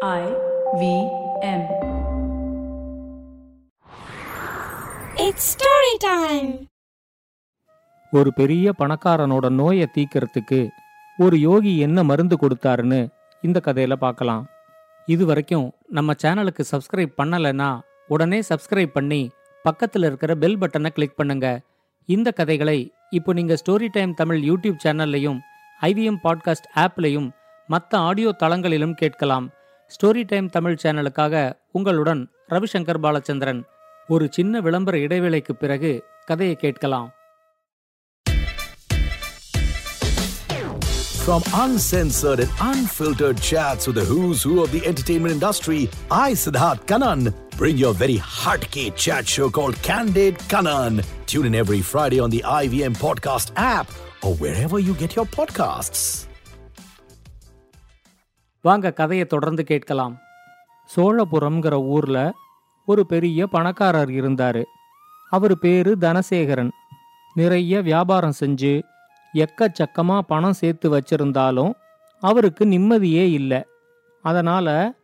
I V M. It's story time. ஒரு பெரிய பணக்காரனோட நோயை தீக்கிறதுக்கு ஒரு யோகி என்ன மருந்து கொடுத்தாருன்னு இந்த கதையில பார்க்கலாம் இது வரைக்கும் நம்ம சேனலுக்கு சப்ஸ்கிரைப் பண்ணலைன்னா உடனே சப்ஸ்கிரைப் பண்ணி பக்கத்துல இருக்கிற பெல் பட்டனை கிளிக் பண்ணுங்க இந்த கதைகளை இப்போ நீங்க ஸ்டோரி டைம் தமிழ் யூடியூப் சேனல்லையும் ஐவிஎம் பாட்காஸ்ட் ஆப்லையும் மற்ற ஆடியோ தளங்களிலும் கேட்கலாம் ஸ்டோரி டைம் தமிழ் சேனலுக்காக உங்களுடன் ரவிசங்கர் பாலச்சந்திரன் ஒரு சின்ன விளம்பர இடைவேளைக்கு பிறகு கதையை கேட்கலாம் From uncensored and unfiltered chats with the who's who of the entertainment industry, I, Siddharth Kanan, bring your very heartcake chat show called Candid Kanan. Tune in every Friday on the IVM Podcast app or wherever you get your podcasts. வாங்க கதையை தொடர்ந்து கேட்கலாம். சோழபுரம்ங்கிற ஊர்ல ஒரு பெரிய பணக்காரர் இருந்தாரு. அவர் பேரு தனசேகரன். நிறைய வியாபாரம் செஞ்சு எக்கச்சக்கமா பணம் சேர்த்து வச்சிருந்தாலும் அவருக்கு நிம்மதியே இல்லை. அதனால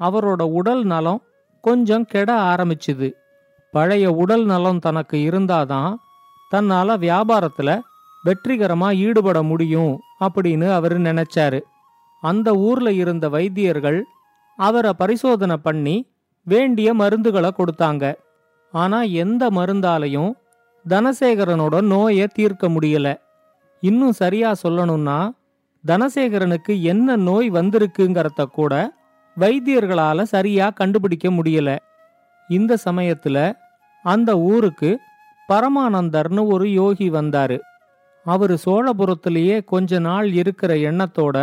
அவரோட உடல் நலம் கொஞ்சம் கெட ஆரம்பிச்சுது. பழைய உடல் நலம் தனக்கு இருந்தாதான் தன்னால வியாபாரத்துல வெற்றிகரமா ஈடுபட முடியும் அப்படின்னு அவர் நினைச்சாரு. அந்த ஊர்ல இருந்த வைத்தியர்கள் அவரை பரிசோதனை பண்ணி வேண்டிய மருந்துகளை கொடுத்தாங்க. ஆனா எந்த மருந்தாலையும் தனசேகரனோட நோயை தீர்க்க முடியல. இன்னும் சரியா சொல்லணும்னா தனசேகரனுக்கு என்ன நோய் வந்திருக்குங்கிறத கூட வைத்தியர்களால சரியா கண்டுபிடிக்க முடியல. இந்த சமயத்துல அந்த ஊருக்கு பரமானந்தர்னு ஒரு யோகி வந்தாரு. அவரு சோழபுரத்திலேயே கொஞ்ச நாள் இருக்கிற எண்ணத்தோட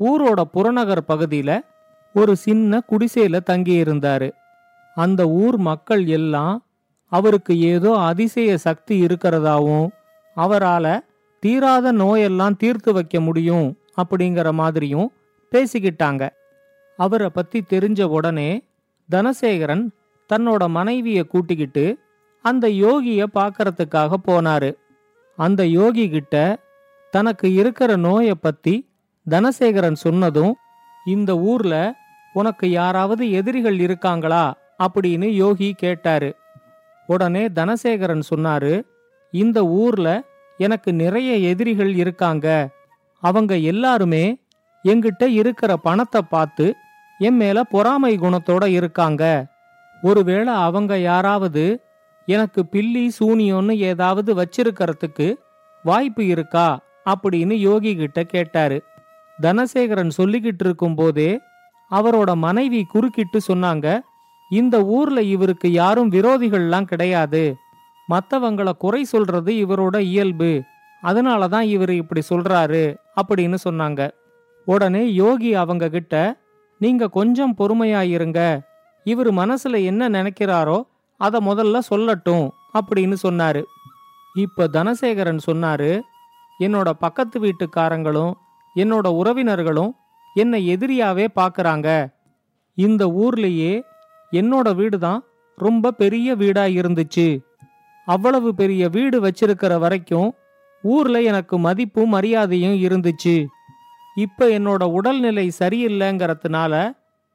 ஊரோட புறநகர் பகுதியில ஒரு சின்ன குடிசையில தங்கியிருந்தாரு. அந்த ஊர் மக்கள் எல்லாம் அவருக்கு ஏதோ அதிசய சக்தி இருக்கிறதாவும் அவரால தீராத நோயெல்லாம் தீர்த்து வைக்க முடியும் அப்படிங்கிற மாதிரியும் பேசிக்கிட்டாங்க. அவரை பத்தி தெரிஞ்ச உடனே தனசேகரன் தன்னோட மனைவிய கூட்டிக்கிட்டு அந்த யோகிய பார்க்கறதுக்காக போனாரு. அந்த யோகி கிட்ட தனக்கு இருக்கிற நோயை பத்தி தனசேகரன் சொன்னதும் இந்த ஊர்ல உனக்கு யாராவது எதிரிகள் இருக்காங்களா? அப்படின்னு யோகி கேட்டாரு. உடனே தனசேகரன் சொன்னாரு இந்த ஊர்ல எனக்கு நிறைய எதிரிகள் இருக்காங்க. அவங்க எல்லாருமே எங்கிட்ட இருக்கிற பணத்தை பார்த்து என் மேல பொறாமை குணத்தோட இருக்காங்க. ஒருவேளை அவங்க யாராவது எனக்கு பில்லி சூனியம்னு ஏதாவது வச்சிருக்கிறதுக்கு வாய்ப்பு இருக்கா? அப்படின்னு யோகி கிட்ட கேட்டாரு. தனசேகரன் சொல்லிக்கிட்டு இருக்கும்போதே அவரோட மனைவி குறுக்கிட்டு சொன்னாங்க இந்த ஊர்ல இவருக்கு யாரும் விரோதிகள்லாம் கிடையாது. மத்தவங்கள குறை சொல்றது இவரோட இயல்பு. அதனால தான் இவர் இப்படி சொல்றாரு அப்படின்னு சொன்னாங்க. உடனே யோகி அவங்க கிட்ட நீங்க கொஞ்சம் பொறுமையாயிருங்க. இவர் மனசுல என்ன நினைக்கிறாரோ அதை முதல்ல சொல்லட்டும் அப்படின்னு சொன்னாரு. இப்ப தனசேகரன் சொன்னாரு என்னோட பக்கத்து வீட்டுக்காரங்களும் என்னோட உறவினர்களும் என்னை எதிரியாவே பார்க்கறாங்க இந்த ஊர்லேயே என்னோட வீடு தான் ரொம்ப பெரிய வீடா இருந்துச்சு அவ்வளவு பெரிய வீடு வச்சிருக்கிற வரைக்கும் ஊர்ல எனக்கு மதிப்பும் மரியாதையும் இருந்துச்சு. இப்ப என்னோட உடல்நிலை சரியில்லைங்கிறதுனால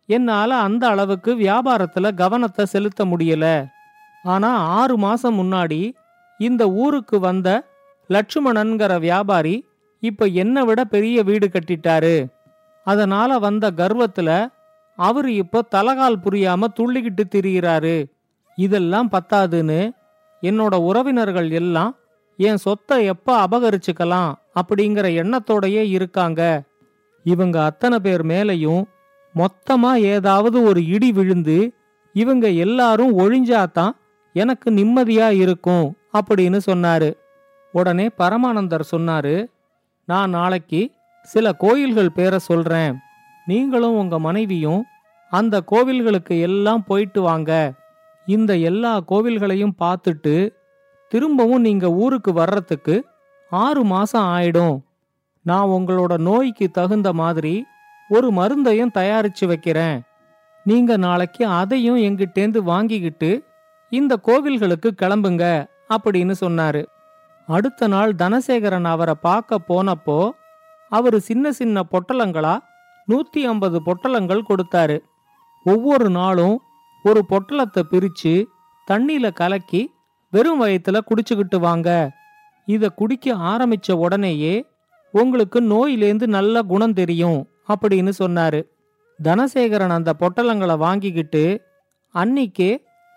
என்னால அந்த அளவுக்கு வியாபாரத்துல கவனத்தை செலுத்த முடியல. ஆனா ஆறு மாசம் முன்னாடி இந்த ஊருக்கு வந்த லட்சுமணன்கிற வியாபாரி இப்ப என்னை விட பெரிய வீடு கட்டிட்டாரு. அதனால வந்த கர்வத்துல அவர் இப்போ தலகால் புரியாம துள்ளிக்கிட்டு திரியிறாரு. இதெல்லாம் பத்தாதுன்னு என்னோட உறவினர்கள் எல்லாம் என் சொத்தை எப்ப அபகரிச்சுக்கலாம் அப்படிங்கிற எண்ணத்தோடையே இருக்காங்க. இவங்க அத்தனை பேர் மேலையும் மொத்தமா ஏதாவது ஒரு இடி விழுந்து இவங்க எல்லாரும் ஒழிஞ்சாதான் எனக்கு நிம்மதியா இருக்கும் அப்படின்னு சொன்னாரு. உடனே பரமானந்தர் சொன்னாரு நான் நாளைக்கு சில கோயில்கள் பேரை சொல்றேன். நீங்களும் உங்க மனைவியும் அந்த கோவில்களுக்கு எல்லாம் போயிட்டு வாங்க. இந்த எல்லா கோவில்களையும் பார்த்துட்டு திரும்பவும் நீங்க ஊருக்கு வர்றதுக்கு ஆறு மாசம் ஆயிடும். நான் உங்களோட நோய்க்கு தகுந்த மாதிரி ஒரு மருந்தையும் தயாரிச்சு வைக்கிறேன். நீங்க நாளைக்கு அதையும் எங்கிட்டேந்து வாங்கிக்கிட்டு இந்த கோவில்களுக்கு கிளம்புங்க அப்படின்னு சொன்னாரு. அடுத்த நாள் தனசேகரன் அவரை பார்க்க போனப்போ அவர் சின்ன சின்ன பொட்டலங்களா நூத்தி ஐம்பது பொட்டலங்கள் கொடுத்தாரு. ஒவ்வொரு நாளும் ஒரு பொட்டலத்தை பிரிச்சு தண்ணியில கலக்கி வெறும் வயத்துல குடிச்சுக்கிட்டு வாங்க. இத குடிக்க ஆரம்பிச்ச உடனேயே உங்களுக்கு நோயிலேந்து நல்ல குணம் தெரியும் அப்படின்னு சொன்னாரு. தனசேகரன் அந்த பொட்டலங்களை வாங்கிக்கிட்டு அன்னிக்கே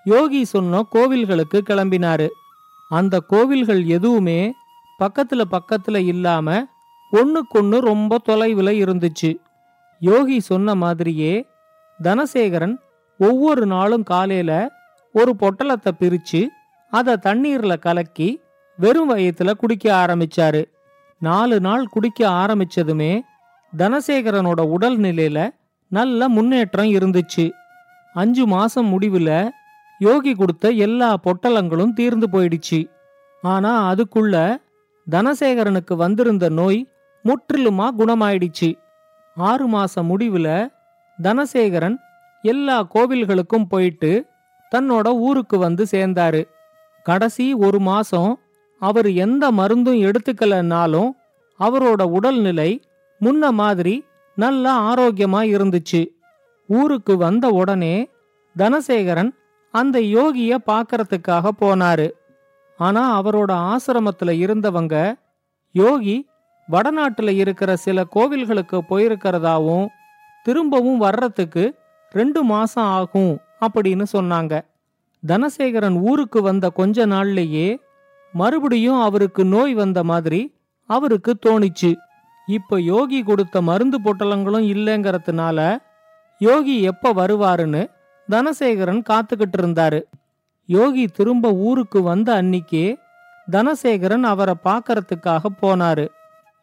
யோகி சொன்ன கோவில்களுக்கு கிளம்பினாரு. அந்த கோவில்கள் எதுவுமே பக்கத்துல பக்கத்துல இல்லாம ஒன்றுக்கொன்று ரொம்ப தொலைவில் இருந்துச்சு. யோகி சொன்ன மாதிரியே தனசேகரன் ஒவ்வொரு நாளும் காலையில ஒரு பொட்டலத்தை பிரிச்சு அதை தண்ணீர்ல கலக்கி வெறும் வயத்துல குடிக்க ஆரம்பிச்சாரு. நாலு நாள் குடிக்க ஆரம்பிச்சதுமே தனசேகரனோட உடல்நிலையில நல்ல முன்னேற்றம் இருந்துச்சு. அஞ்சு மாசம் முடிவில் யோகி கொடுத்த எல்லா பொட்டலங்களும் தீர்ந்து போயிடுச்சு. ஆனா அதுக்குள்ள தனசேகரனுக்கு வந்திருந்த நோய் முற்றிலுமா குணமாயிடுச்சு. ஆறு மாசம் முடிவுல தனசேகரன் எல்லா கோவில்களுக்கும் போயிட்டு தன்னோட ஊருக்கு வந்து சேர்ந்தாரு. கடைசி ஒரு மாசம் அவர் எந்த மருந்தும் எடுத்துக்கலனாலும் அவரோட உடல்நிலை முன்ன மாதிரி நல்ல ஆரோக்கியமா இருந்துச்சு. ஊருக்கு வந்த உடனே தனசேகரன் அந்த யோகிய பார்க்கறதுக்காக போனாரு. ஆனா அவரோட ஆசிரமத்துல இருந்தவங்க யோகி வடநாட்டுல இருக்கிற சில கோவில்களுக்கு போயிருக்கிறதாவும் திரும்பவும் வர்றதுக்கு ரெண்டு மாசம் ஆகும் அப்படின்னு சொன்னாங்க. தனசேகரன் ஊருக்கு வந்த கொஞ்ச நாள்லயே மறுபடியும் அவருக்கு நோய் வந்த மாதிரி அவருக்கு தோணிச்சு. இப்ப யோகி கொடுத்த மருந்து பொட்டலங்களும் இல்லைங்கறதுனால யோகி எப்ப வருவாருன்னு தனசேகரன் காத்துக்கிட்டு இருந்தாரு யோகி திரும்ப ஊருக்கு வந்த அன்னிக்கே தனசேகரன் அவரை பார்க்கறதுக்காக போனாரு.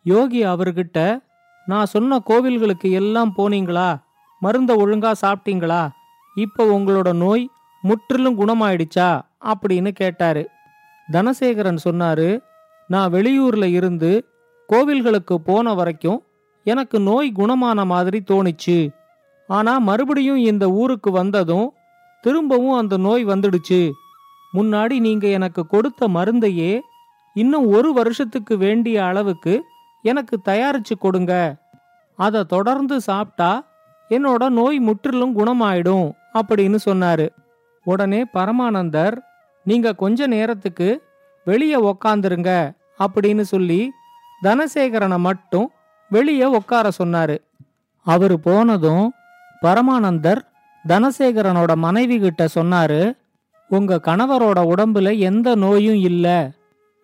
யோகி அவர்கிட்ட நான் சொன்ன கோவில்களுக்கு எல்லாம் போனீங்களா? மருந்த ஒழுங்கா சாப்பிட்டீங்களா? இப்போ உங்களோட நோய் முற்றிலும் குணமாயிடுச்சா? அப்படின்னு கேட்டாரு. தனசேகரன் சொன்னாரு நான் வெளியூர்ல இருந்து கோவில்களுக்கு போன வரைக்கும் எனக்கு நோய் குணமான மாதிரி தோணிச்சு. ஆனா மறுபடியும் இந்த ஊருக்கு வந்ததும் திரும்பவும் அந்த நோய் வந்துடுச்சு. முன்னாடி நீங்க எனக்கு கொடுத்த மருந்தையே இன்னும் ஒரு வருஷத்துக்கு வேண்டிய அளவுக்கு எனக்கு தயாரிச்சு கொடுங்க. அதை தொடர்ந்து சாப்பிட்டா என்னோட நோய் முற்றிலும் குணமாயிடும் அப்படின்னு சொன்னாரு. உடனே பரமானந்தர் நீங்க கொஞ்ச நேரத்துக்கு வெளியே உக்காந்துருங்க அப்படின்னு சொல்லி தனசேகரனை மட்டும் வெளியே உட்கார சொன்னாரு. அவரு போனதும் பரமானந்தர் தனசேகரனோட மனைவி கிட்ட சொன்னாரு உங்க கணவரோட உடம்புல எந்த நோயும் இல்ல.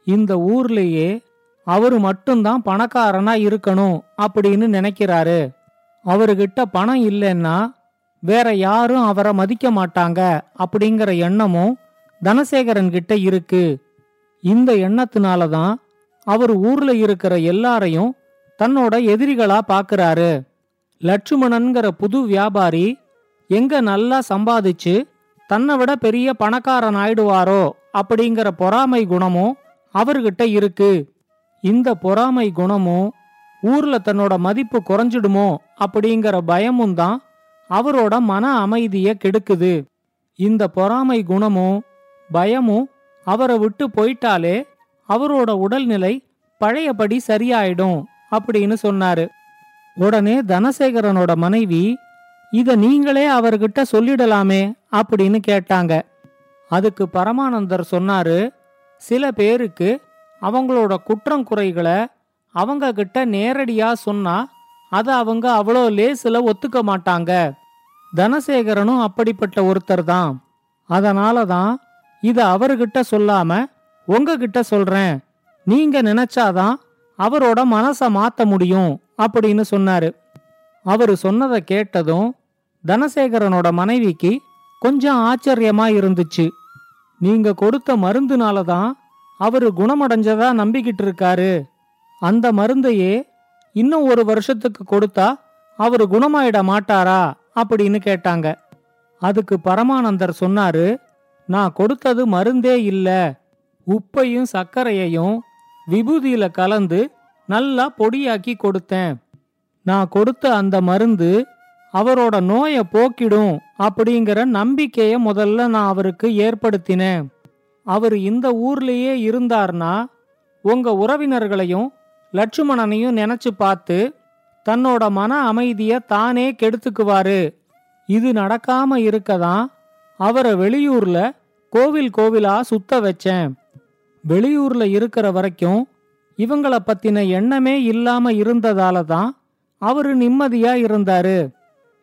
இந்த ஊர்லயே அவரு மட்டும்தான் பணக்காரனா இருக்கணும் அப்படின்னு நினைக்கிறாரு. அவர்கிட்ட பணம் இல்லைன்னா வேற யாரும் அவரை மதிக்க மாட்டாங்க அப்படிங்கிற எண்ணமும் தனசேகரன் கிட்ட இருக்கு. இந்த எண்ணத்தினால தான் அவர் ஊர்ல இருக்கிற எல்லாரையும் தன்னோட எதிரிகளா பாக்குறாரு. லட்சுமணன்கிற புது வியாபாரி எங்க நல்லா சம்பாதிச்சு தன்னை விட பெரிய பணக்காரன் ஆயிடுவாரோ அப்படிங்கிற பொறாமை குணமும் அவர்கிட்ட இருக்கு. இந்த பொறாமை குணமும் ஊர்ல தன்னோட மதிப்பு குறைஞ்சிடுமோ அப்படிங்கிற பயமும் தான் அவரோட மன அமைதிய கெடுக்குது. இந்த பொறாமை குணமும் பயமும் அவரை விட்டு போயிட்டாலே அவரோட உடல்நிலை பழையபடி சரியாயிடும் அப்படின்னு சொன்னாரு. உடனே தனசேகரனோட மனைவி இத நீங்களே அவர்கிட்ட சொல்லிடலாமே அப்படின்னு கேட்டாங்க. அதுக்கு பரமானந்தர் சொன்னாரு சில பேருக்கு அவங்களோட குற்றம் குறைகளை அவங்க கிட்ட நேரடியா சொன்னா அதை அவங்க அவ்வளோ லேசில் ஒத்துக்க மாட்டாங்க. தனசேகரனும் அப்படிப்பட்ட ஒருத்தர் தான். அதனால தான் இதை அவர்கிட்ட சொல்லாம உங்ககிட்ட சொல்றேன். நீங்க நினைச்சாதான் அவரோட மனசை மாத்த முடியும். அப்படின்னு சொன்னாரு. அவரு சொன்னதை கேட்டதும் தனசேகரனோட மனைவிக்கு கொஞ்சம் ஆச்சரியமா இருந்துச்சு. நீங்க கொடுத்த மருந்துனால தான் அவரு குணமடைஞ்சதா நம்பிக்கிட்டு இருக்காரு. அந்த மருந்தையே இன்னும் ஒரு வருஷத்துக்கு கொடுத்தா அவரு குணமாயிட மாட்டாரா? அப்படின்னு கேட்டாங்க. அதுக்கு பரமானந்தர் சொன்னாரு நான் கொடுத்தது மருந்தே இல்ல. உப்பையும் சர்க்கரையையும் விபூதியில கலந்து நல்லா பொடியாக்கி கொடுத்தேன். நான் கொடுத்த அந்த மருந்து அவரோட நோயை போக்கிடும் அப்படிங்கிற நம்பிக்கைய முதல்ல நான் அவருக்கு ஏற்படுத்தினேன். அவர் இந்த ஊர்லேயே இருந்தார்னா உங்க உறவினர்களையும் லட்சுமணனையும் நினைச்சு பார்த்து தன்னோட மன அமைதிய தானே கெடுத்துக்குவாரு. இது நடக்காம இருக்கதான் அவரை வெளியூர்ல கோவில் கோவிலா சுத்த வச்சேன். வெளியூர்ல இருக்கிற வரைக்கும் இவங்கள பத்தின எண்ணமே இல்லாம இருந்ததால தான் அவரு நிம்மதியா இருந்தாரு.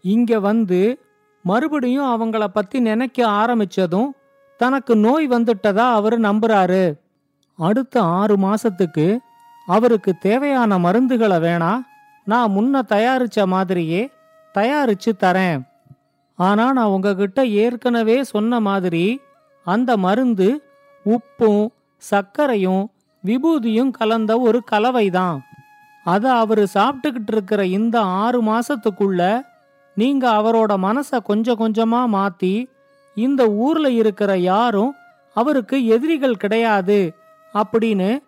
இங்க வந்து மறுபடியும் அவங்கள பத்தி நினைக்க ஆரம்பிச்சதும் தனக்கு நோய் வந்துட்டதா அவரு நம்புறாரு. அடுத்த ஆறு மாசத்துக்கு அவருக்கு தேவையான மருந்துகளை வேணா நான் முன்ன தயாரிச்ச மாதிரியே தயாரிச்சு தரேன். ஆனா நான் உங்ககிட்ட ஏற்கனவே சொன்ன மாதிரி அந்த மருந்து உப்பும் சர்க்கரையும் விபூதியும் கலந்த ஒரு கலவைதான். அத அவரு சாப்பிட்டுக்கிட்டு இருக்கிற இந்த ஆறு மாசத்துக்குள்ள நீங்க அவரோட மனச கொஞ்சம் கொஞ்சமா மாத்தி இந்த ஊர்ல இருக்கிற யாரும் அவருக்கு எதிரிகள் கிடையாது அப்படின்னு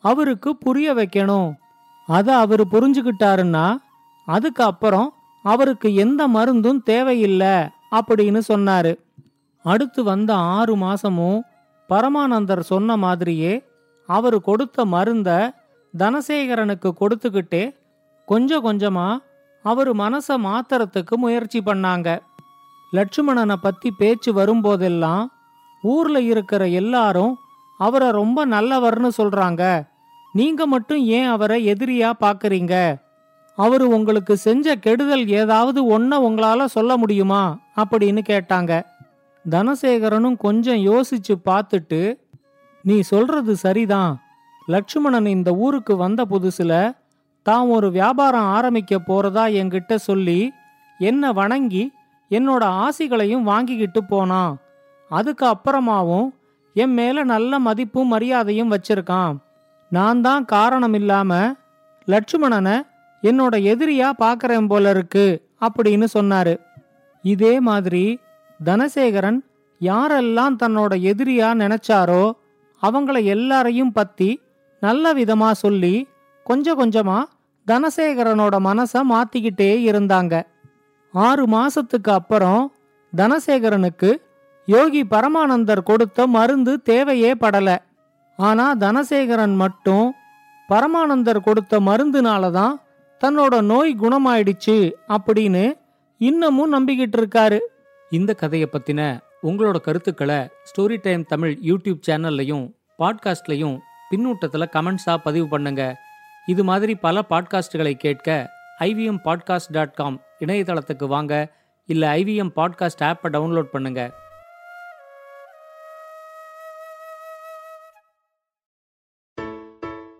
அவருக்கு புரிய வைக்கணும். அத அவரு புரிஞ்சுக்கிட்டாருன்னா அதுக்கப்புறம் அவருக்கு எந்த மருந்தும் தேவையில்லை அப்படின்னு சொன்னாரு. அடுத்து வந்த ஆறு மாசமும் பரமானந்தர் சொன்ன மாதிரியே அவரு கொடுத்த மருந்த தனசேகரனுக்கு கொடுத்துக்கிட்டே கொஞ்சம் கொஞ்சமா அவரு மனசை மாத்துறதுக்கு முயற்சி பண்ணாங்க. லட்சுமணனை பத்தி பேச்சு வரும்போதெல்லாம் ஊர்ல இருக்கிற எல்லாரும் அவரை ரொம்ப நல்லவர்னு சொல்றாங்க. நீங்க மட்டும் ஏன் அவரை எதிரியா பாக்குறீங்க? அவரு உங்களுக்கு செஞ்ச கெடுதல் ஏதாவது ஒன்ன உங்களால சொல்ல முடியுமா? அப்படின்னு கேட்டாங்க. தனசேகரனும் கொஞ்சம் யோசிச்சு பார்த்துட்டு நீ சொல்றது சரிதான். லட்சுமணன் இந்த ஊருக்கு வந்த புதுசுல தான் ஒரு வியாபாரம் ஆரம்பிக்க போறதா என்கிட்ட சொல்லி என்ன வணங்கி என்னோட ஆசிகளையும் வாங்கிக்கிட்டு போனான். அதுக்கு அப்புறமாவும் என் மேல நல்ல மதிப்பும் மரியாதையும் வச்சிருக்கான். நான் தான் காரணம் இல்லாம லட்சுமணனை என்னோட எதிரியா பாக்குறேன் போல இருக்கு அப்படின்னு சொன்னாரு. இதே மாதிரி தனசேகரன் யாரெல்லாம் தன்னோட எதிரியா நினைச்சாரோ அவங்கள எல்லாரையும் பத்தி நல்ல விதமா சொல்லி கொஞ்சம் கொஞ்சமா தனசேகரனோட மனச மாத்திக்கிட்டே இருந்தாங்க. ஆறு மாசத்துக்கு அப்புறம் தனசேகரனுக்கு யோகி பரமானந்தர் கொடுத்த மருந்து தேவையே படல. ஆனா தனசேகரன் மட்டும் பரமானந்தர் கொடுத்த மருந்துனால தான் தன்னோட நோய் குணமாயிடுச்சு அப்படின்னு இன்னமும் நம்பிக்கிட்டு இருக்காரு. இந்த கதையை பத்தின உங்களோட கருத்துக்களை ஸ்டோரி டைம் தமிழ் யூடியூப் சேனல்லையும் பாட்காஸ்ட்லையும் பின்னூட்டத்தில் கமெண்ட்ஸாக பதிவு பண்ணுங்க இது மாதிரி பல பாட்காஸ்டுகளை கேட்க ஐவிஎம் பாட்காஸ்ட் டாட் காம் இணையதளத்துக்கு வாங்க இல்லை ஐவிஎம் பாட்காஸ்ட் ஆப்பை டவுன்லோட் பண்ணுங்க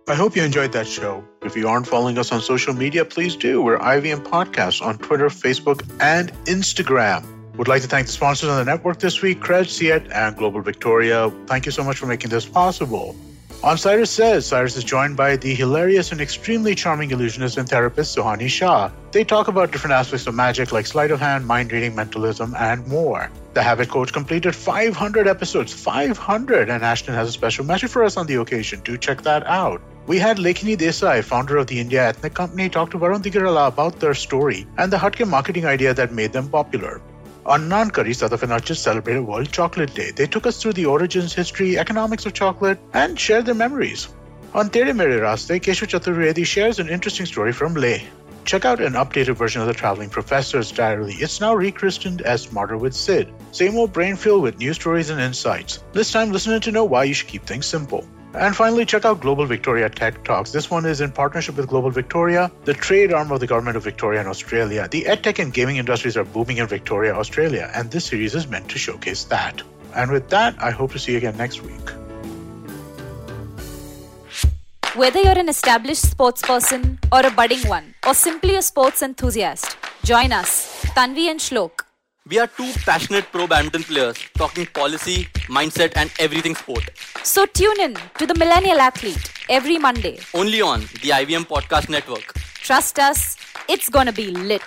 I hope you enjoyed that show. If you aren't following us on social media, please do. We're IVM Podcasts on Twitter, Facebook, and Instagram. Would like to thank the sponsors on the network this week, Cred, Siet, and Global Victoria. Thank you so much for making this possible. On Cyrus Says, Cyrus is joined by the hilarious and extremely charming illusionist and therapist Suhani Shah. They talk about different aspects of magic like sleight of hand, mind reading, mentalism, and more. The Habit Coach completed 500 episodes, 500, and Ashton has a special message for us on the occasion. Do check that out. We had Lekini Desai, founder of the India Ethnic Company, talk to Varun Digarala about their story and the Hutke marketing idea that made them popular. On Nankari, South Africa celebrated World Chocolate Day. They took us through the origins, history, economics of chocolate, and shared their memories. On Tere Mere Raste, Keshu Chaturvedi shares an interesting story from Leh. Check out an updated version of the Traveling Professor's Diary. It's now rechristened as Smarter with Sid. Same old brain filled with new stories and insights. This time, listening to know why you should keep things simple. And finally, check out Global Victoria Tech Talks. This one is in partnership with Global Victoria, the trade arm of the Government of Victoria and Australia. The edtech and gaming industries are booming in Victoria, Australia, and this series is meant to showcase that. And with that, I hope to see you again next week. Whether you're an established sports person or a budding one, or simply a sports enthusiast, join us, Tanvi and Shlok. We are two passionate pro badminton players talking policy, mindset, and everything sport. So tune in to the Millennial Athlete every Monday. Only on the IVM Podcast Network. Trust us, it's gonna be lit.